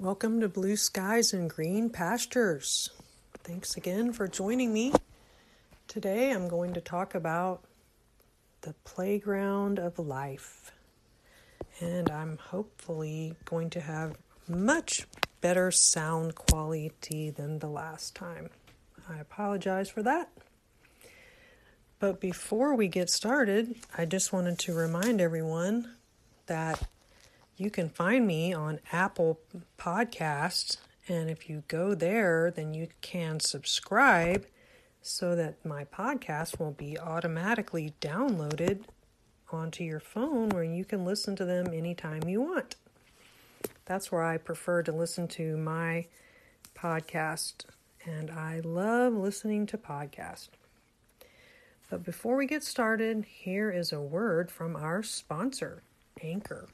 Welcome to Blue Skies and Green Pastures. Thanks again for joining me. Today I'm going to talk about the playground of life. And I'm hopefully going to have much better sound quality than the last time. I apologize for that. But before we get started, I just wanted to remind everyone that you can find me on Apple Podcasts. And if you go there, then you can subscribe so that my podcast will be automatically downloaded onto your phone where you can listen to them anytime you want. That's where I prefer to listen to my podcast, and I love listening to podcasts. But before we get started, here is a word from our sponsor, Anchor.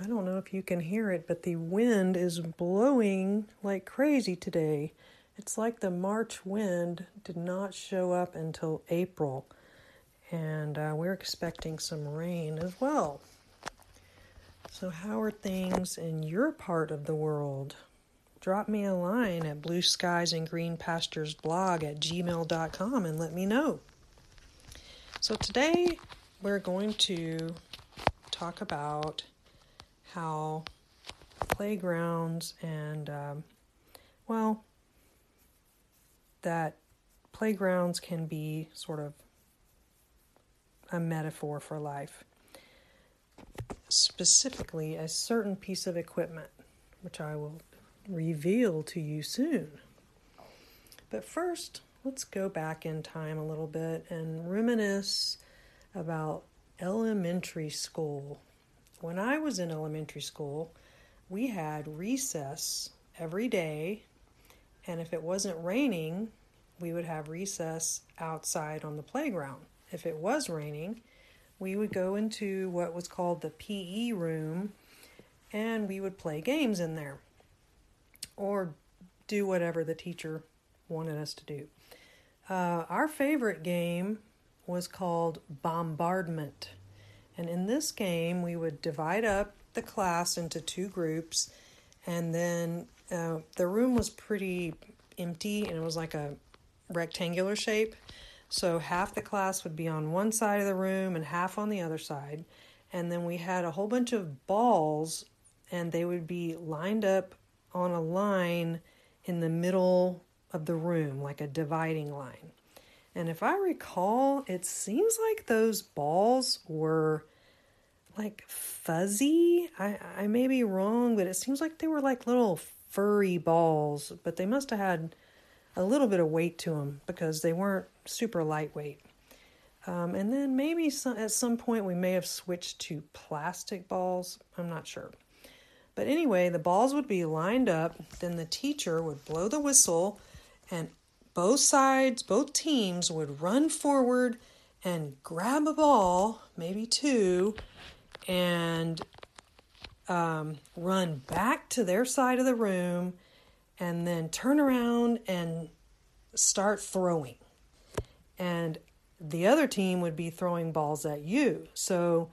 I don't know if you can hear it, but the wind is blowing like crazy today. It's like the March wind did not show up until April, and uh, we're expecting some rain as well. So, how are things in your part of the world? Drop me a line at blue skies and green pastures blog at gmail.com and let me know. So, today we're going to talk about how playgrounds and, um, well, that playgrounds can be sort of a metaphor for life. Specifically, a certain piece of equipment, which I will reveal to you soon. But first, let's go back in time a little bit and reminisce about elementary school when I was in elementary school, we had recess every day, and if it wasn't raining, we would have recess outside on the playground. If it was raining, we would go into what was called the PE room and we would play games in there or do whatever the teacher wanted us to do. Uh, our favorite game was called Bombardment. And in this game, we would divide up the class into two groups, and then uh, the room was pretty empty and it was like a rectangular shape. So half the class would be on one side of the room and half on the other side. And then we had a whole bunch of balls, and they would be lined up on a line in the middle of the room, like a dividing line. And if I recall, it seems like those balls were like fuzzy. I, I may be wrong, but it seems like they were like little furry balls, but they must have had a little bit of weight to them because they weren't super lightweight. Um, and then maybe some, at some point we may have switched to plastic balls. I'm not sure. But anyway, the balls would be lined up. Then the teacher would blow the whistle, and both sides, both teams would run forward and grab a ball, maybe two, and um, run back to their side of the room and then turn around and start throwing. And the other team would be throwing balls at you. So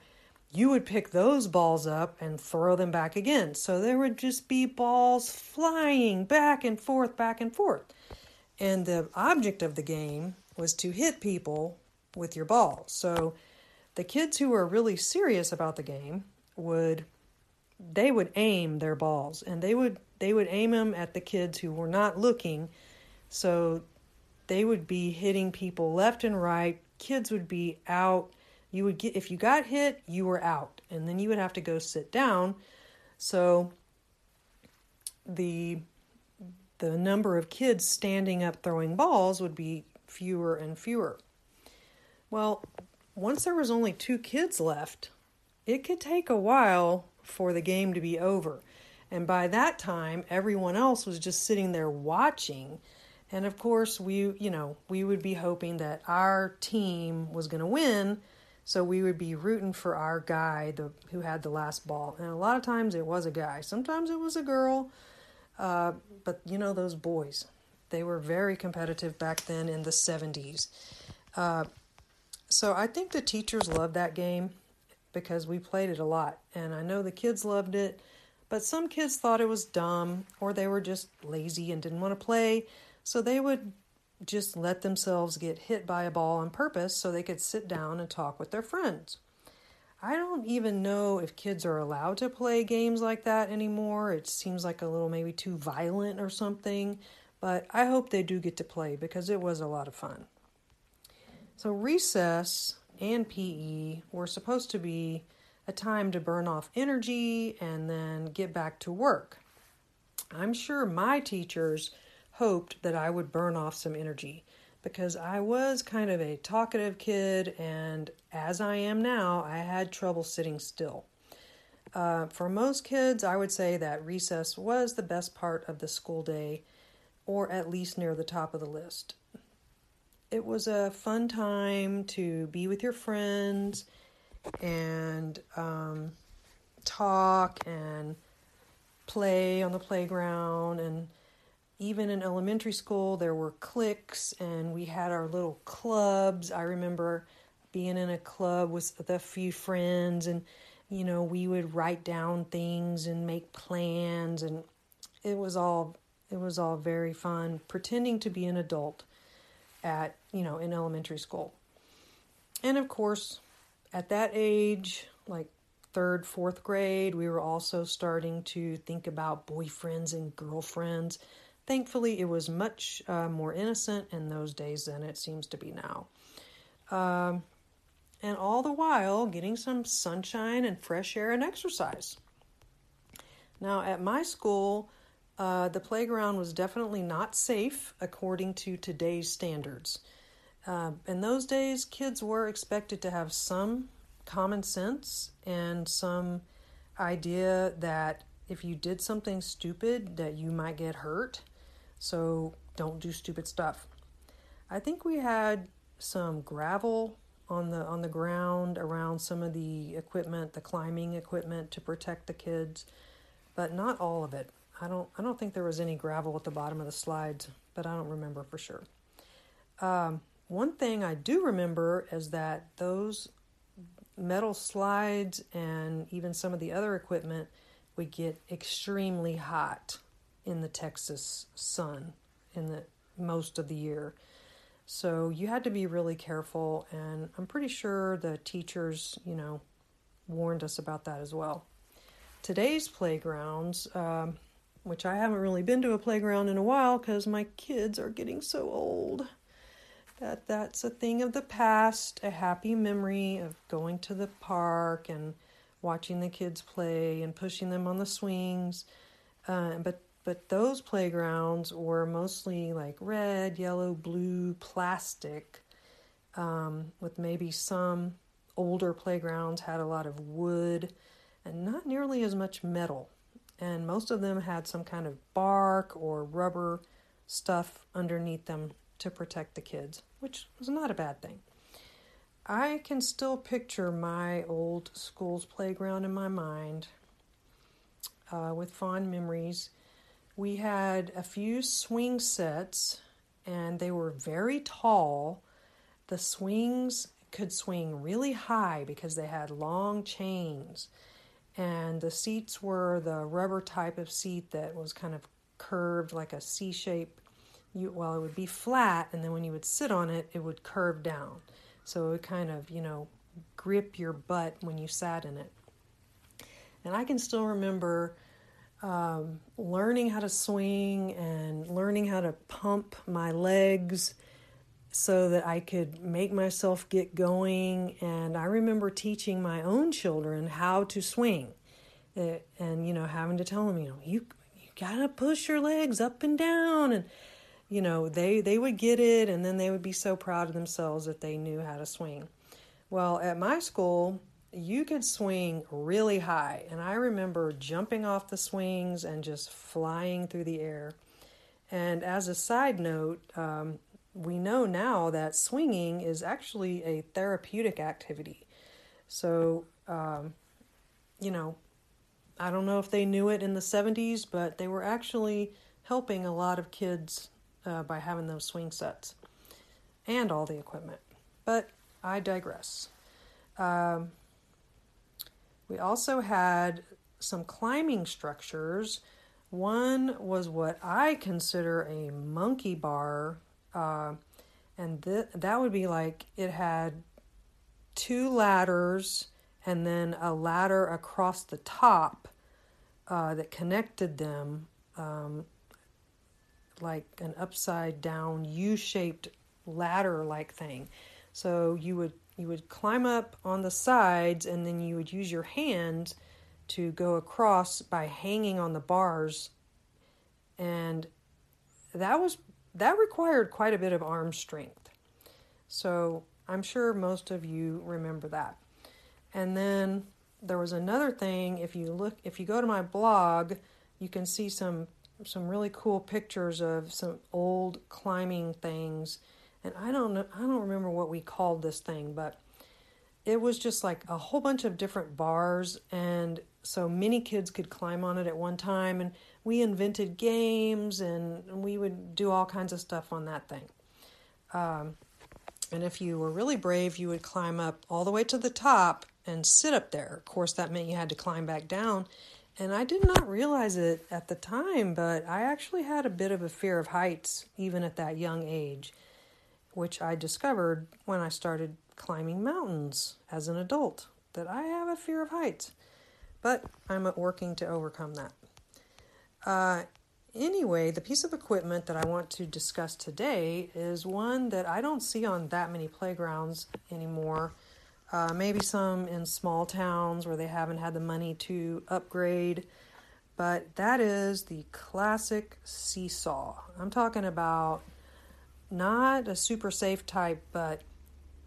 you would pick those balls up and throw them back again. So there would just be balls flying back and forth, back and forth. And the object of the game was to hit people with your ball. So the kids who were really serious about the game would they would aim their balls and they would they would aim them at the kids who were not looking. So they would be hitting people left and right. Kids would be out. You would get if you got hit you were out and then you would have to go sit down. So the the number of kids standing up throwing balls would be fewer and fewer well once there was only two kids left it could take a while for the game to be over. And by that time, everyone else was just sitting there watching. And of course, we, you know, we would be hoping that our team was going to win. So we would be rooting for our guy, the who had the last ball. And a lot of times it was a guy. Sometimes it was a girl. Uh, but you know those boys, they were very competitive back then in the 70s. Uh, so I think the teachers loved that game because we played it a lot. And I know the kids loved it, But some kids thought it was dumb or they were just lazy and didn't want to play, so they would just let themselves get hit by a ball on purpose so they could sit down and talk with their friends. I don't even know if kids are allowed to play games like that anymore. It seems like a little maybe too violent or something, but I hope they do get to play because it was a lot of fun. So, recess and PE were supposed to be a time to burn off energy and then get back to work. I'm sure my teachers hoped that I would burn off some energy because I was kind of a talkative kid, and as I am now, I had trouble sitting still. Uh, for most kids, I would say that recess was the best part of the school day, or at least near the top of the list. It was a fun time to be with your friends and um, talk and play on the playground and even in elementary school, there were cliques and we had our little clubs. I remember being in a club with a few friends, and you know, we would write down things and make plans, and it was all it was all very fun pretending to be an adult at you know in elementary school and of course at that age like third fourth grade we were also starting to think about boyfriends and girlfriends Thankfully, it was much uh, more innocent in those days than it seems to be now. Um, and all the while getting some sunshine and fresh air and exercise. Now, at my school, uh, the playground was definitely not safe according to today's standards. Uh, in those days, kids were expected to have some common sense and some idea that if you did something stupid, that you might get hurt. So don't do stupid stuff. I think we had some gravel on the on the ground around some of the equipment, the climbing equipment to protect the kids, but not all of it. I don't I don't think there was any gravel at the bottom of the slides, but I don't remember for sure. Um, one thing I do remember is that those metal slides and even some of the other equipment would get extremely hot in the Texas sun in the most of the year. So you had to be really careful, and I'm pretty sure the teachers, you know, warned us about that as well. Today's playgrounds, um, which I haven't really been to a playground in a while because my kids are getting so old. That that's a thing of the past, a happy memory of going to the park and watching the kids play and pushing them on the swings. Uh, but but those playgrounds were mostly like red, yellow, blue, plastic, um, with maybe some older playgrounds had a lot of wood and not nearly as much metal. And most of them had some kind of bark or rubber stuff underneath them to protect the kids, which was not a bad thing. I can still picture my old school's playground in my mind uh, with fond memories we had a few swing sets and they were very tall. The swings could swing really high because they had long chains. And the seats were the rubber type of seat that was kind of curved like a C shape. You, well, it would be flat, and then when you would sit on it, it would curve down. So it would kind of, you know, grip your butt when you sat in it. And I can still remember um, learning how to swing and learning how to pump my legs so that I could make myself get going. And I remember teaching my own children how to swing, uh, and you know, having to tell them, you know, you you gotta push your legs up and down, and you know, they they would get it, and then they would be so proud of themselves that they knew how to swing. Well, at my school, you could swing really high. And I remember jumping off the swings and just flying through the air. And as a side note, um, we know now that swinging is actually a therapeutic activity. So, um, you know, I don't know if they knew it in the 70s, but they were actually helping a lot of kids uh, by having those swing sets and all the equipment. But I digress. Um, we also had some climbing structures. One was what I consider a monkey bar, uh, and th- that would be like it had two ladders and then a ladder across the top uh, that connected them, um, like an upside down U shaped ladder like thing. So you would you would climb up on the sides and then you would use your hands to go across by hanging on the bars and that was that required quite a bit of arm strength. So I'm sure most of you remember that. And then there was another thing if you look if you go to my blog, you can see some some really cool pictures of some old climbing things. And I don't know I don't remember what we called this thing, but it was just like a whole bunch of different bars and so many kids could climb on it at one time and we invented games and we would do all kinds of stuff on that thing. Um, and if you were really brave you would climb up all the way to the top and sit up there. Of course that meant you had to climb back down and i did not realize it at the time but i actually had a bit of a fear of heights even at that young age which i discovered when i started climbing mountains as an adult, that I have a fear of heights. But I'm working to overcome that. Uh, anyway, the piece of equipment that I want to discuss today is one that I don't see on that many playgrounds anymore. Uh, maybe some in small towns where they haven't had the money to upgrade, but that is the classic seesaw. I'm talking about not a super safe type, but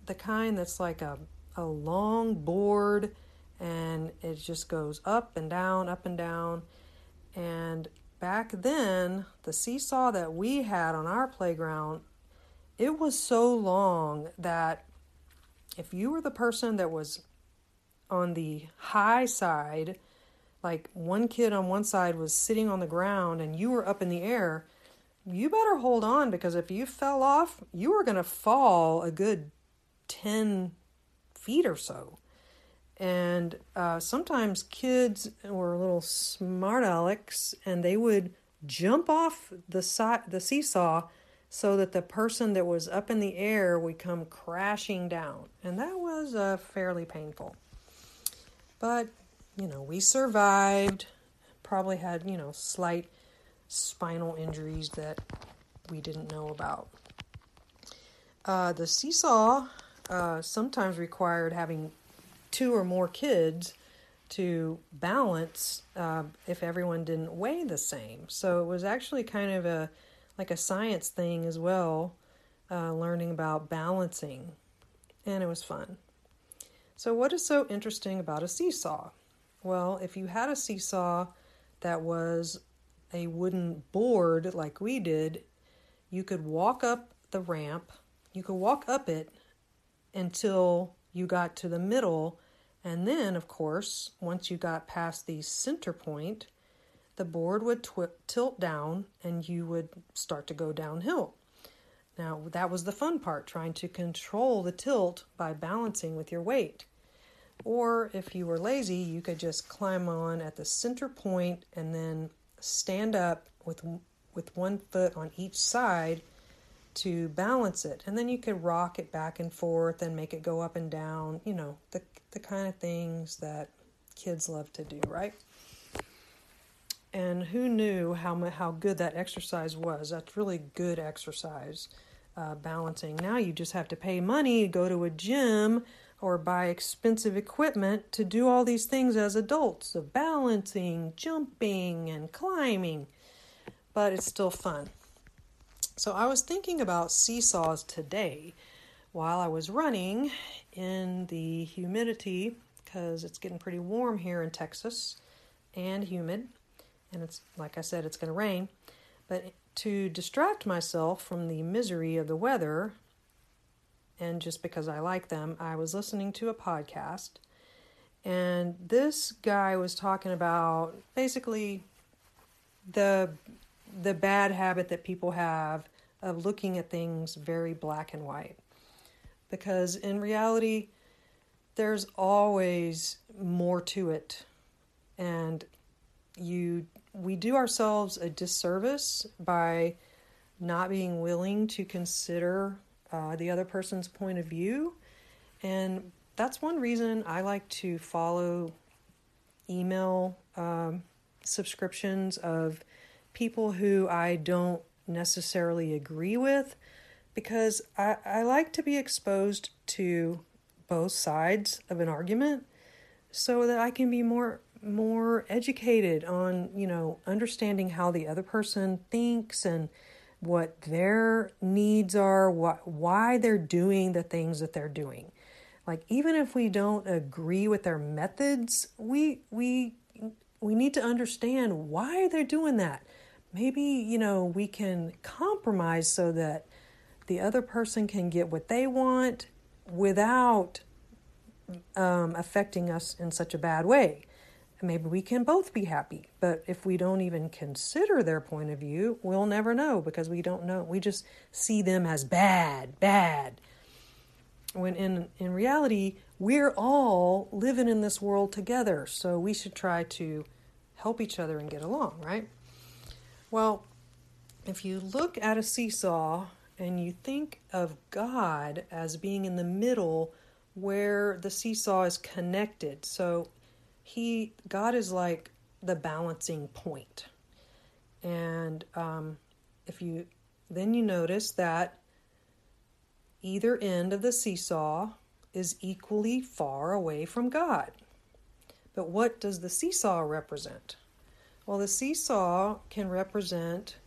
the kind that's like a, a long board and it just goes up and down, up and down. And back then, the seesaw that we had on our playground, it was so long that if you were the person that was on the high side, like one kid on one side was sitting on the ground and you were up in the air, you better hold on because if you fell off, you were going to fall a good 10 feet or so. And uh, sometimes kids were little smart alecks and they would jump off the, si- the seesaw so that the person that was up in the air would come crashing down. And that was uh, fairly painful. But, you know, we survived, probably had, you know, slight spinal injuries that we didn't know about. Uh, the seesaw uh, sometimes required having two or more kids to balance uh, if everyone didn't weigh the same. So it was actually kind of a like a science thing as well, uh, learning about balancing, and it was fun. So what is so interesting about a seesaw? Well, if you had a seesaw that was a wooden board like we did, you could walk up the ramp. You could walk up it until you got to the middle. And then, of course, once you got past the center point, the board would twi- tilt down and you would start to go downhill. Now, that was the fun part, trying to control the tilt by balancing with your weight. Or if you were lazy, you could just climb on at the center point and then stand up with with one foot on each side to balance it. And then you could rock it back and forth and make it go up and down, you know, the, the kind of things that kids love to do, right? And who knew how, how good that exercise was? That's really good exercise, uh, balancing. Now you just have to pay money go to a gym or buy expensive equipment to do all these things as adults so balancing, jumping, and climbing. But it's still fun. So I was thinking about seesaws today while I was running in the humidity because it's getting pretty warm here in Texas and humid. And it's like I said, it's going to rain. But to distract myself from the misery of the weather, and just because I like them, I was listening to a podcast. And this guy was talking about basically the the bad habit that people have of looking at things very black and white. Because in reality, there's always more to it. And you we do ourselves a disservice by not being willing to consider uh, the other person's point of view. And that's one reason I like to follow email um, subscriptions of people who I don't necessarily agree with because I, I like to be exposed to both sides of an argument so that I can be more more educated on, you know, understanding how the other person thinks and what their needs are, what why they're doing the things that they're doing. Like even if we don't agree with their methods, we we we need to understand why they're doing that. Maybe, you know, we can compromise so that the other person can get what they want without um, affecting us in such a bad way. Maybe we can both be happy, but if we don't even consider their point of view, we'll never know because we don't know. We just see them as bad, bad. When in, in reality, we're all living in this world together, so we should try to help each other and get along, right? Well, if you look at a seesaw and you think of God as being in the middle where the seesaw is connected. So he God is like the balancing point. And um, if you then you notice that either end of the seesaw is equally far away from God. But what does the seesaw represent? Well, the seesaw can represent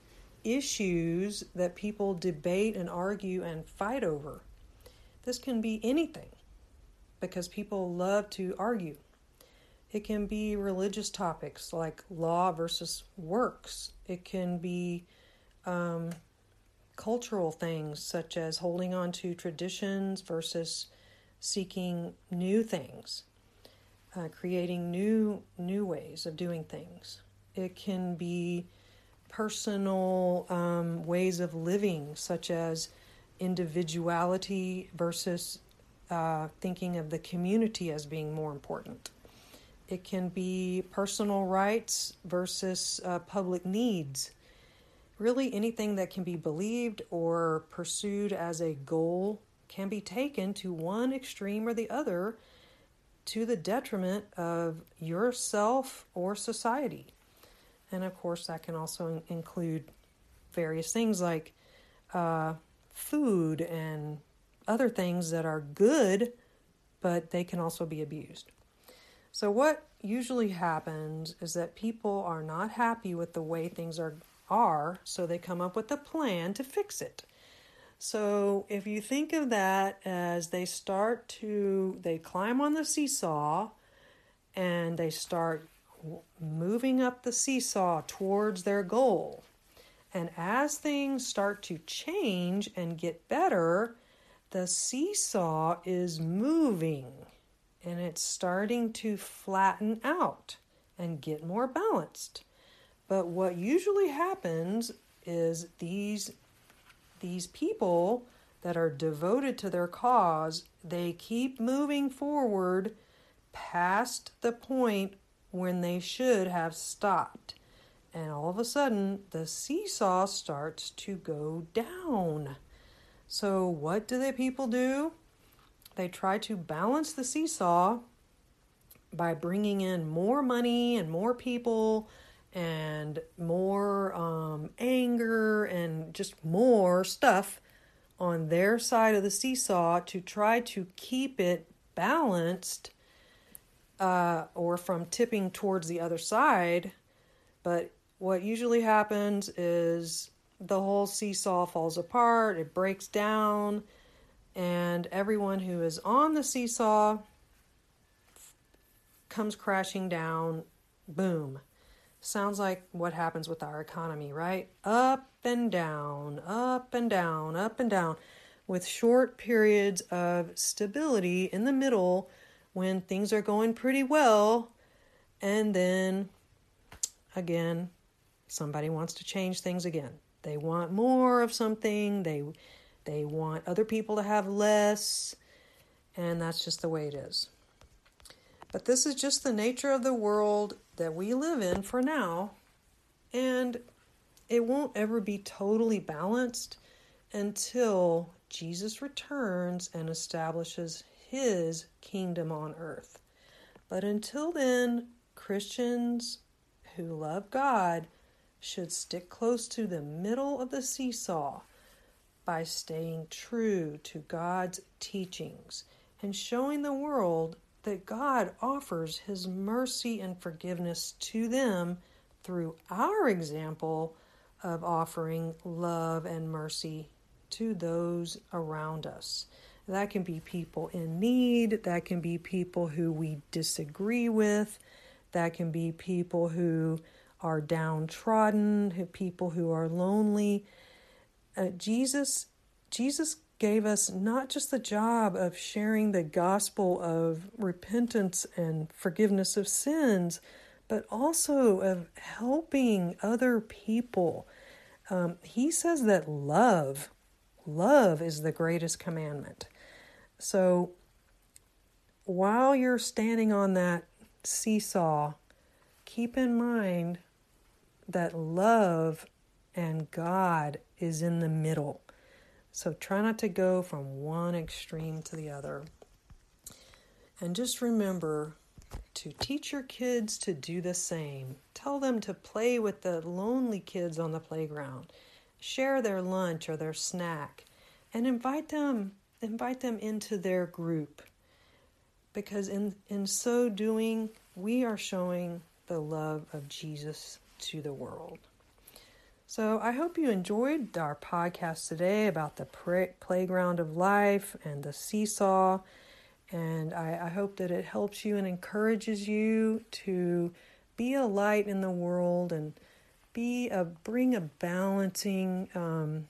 issues that people debate and argue and fight over. This can be anything because people love to argue. It can be religious topics like law versus works. It can be um, cultural things such as holding on to traditions versus seeking new things, uh, creating new new ways of doing things. It can be personal um, ways of living, such as individuality versus uh, thinking of the community as being more important. It can be personal rights versus uh, public needs. Really, anything that can be believed or pursued as a goal can be taken to one extreme or the other to the detriment of yourself or society. And of course, that can also include various things like uh, food and other things that are good, but they can also be abused. So, what usually happens is that people are not happy with the way things are, are, so they come up with a plan to fix it. So, if you think of that as they start to, they climb on the seesaw and they start moving up the seesaw towards their goal. And as things start to change and get better, the seesaw is moving and it's starting to flatten out and get more balanced. But what usually happens is these these people that are devoted to their cause, they keep moving forward past the point when they should have stopped. And all of a sudden, the seesaw starts to go down. So, what do the people do? They try to balance the seesaw by bringing in more money and more people and more um, anger and just more stuff on their side of the seesaw to try to keep it balanced uh, or from tipping towards the other side. But what usually happens is the whole seesaw falls apart, it breaks down, and everyone who is on the seesaw comes crashing down. Boom. Sounds like what happens with our economy, right? Up and down, up and down, up and down, with short periods of stability in the middle when things are going pretty well, and then again, somebody wants to change things again. They want more of something, they they want other people to have less, and that's just the way it is. But this is just the nature of the world that we live in for now. And it won't ever be totally balanced until Jesus returns and establishes his kingdom on earth. But until then, Christians who love God should stick close to the middle of the seesaw by staying true to God's teachings and showing the world that God offers His mercy and forgiveness to them through our example of offering love and mercy to those around us. That can be people in need, that can be people who we disagree with, that can be people who are downtrodden, people who are lonely. Uh, Jesus Jesus gave us not just the job of sharing the gospel of repentance and forgiveness of sins, but also of helping other people. Um, he says that love, love is the greatest commandment. So while you're standing on that seesaw, keep in mind that love and God is in the middle. So try not to go from one extreme to the other. And just remember to teach your kids to do the same. Tell them to play with the lonely kids on the playground. Share their lunch or their snack and invite them invite them into their group. Because in in so doing, we are showing the love of Jesus to the world. So I hope you enjoyed our podcast today about the playground of life and the seesaw. And I, I, hope that it helps you and encourages you to be a light in the world and be a bring a balancing um,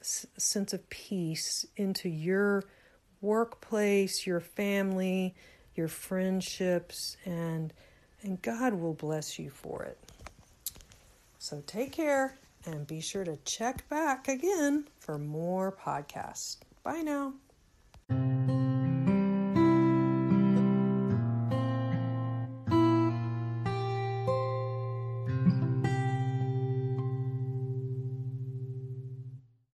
s- sense of peace into your workplace, your family, your friendships, and and God will bless you for it. So take care and be sure to check back again for more podcasts. Bye now.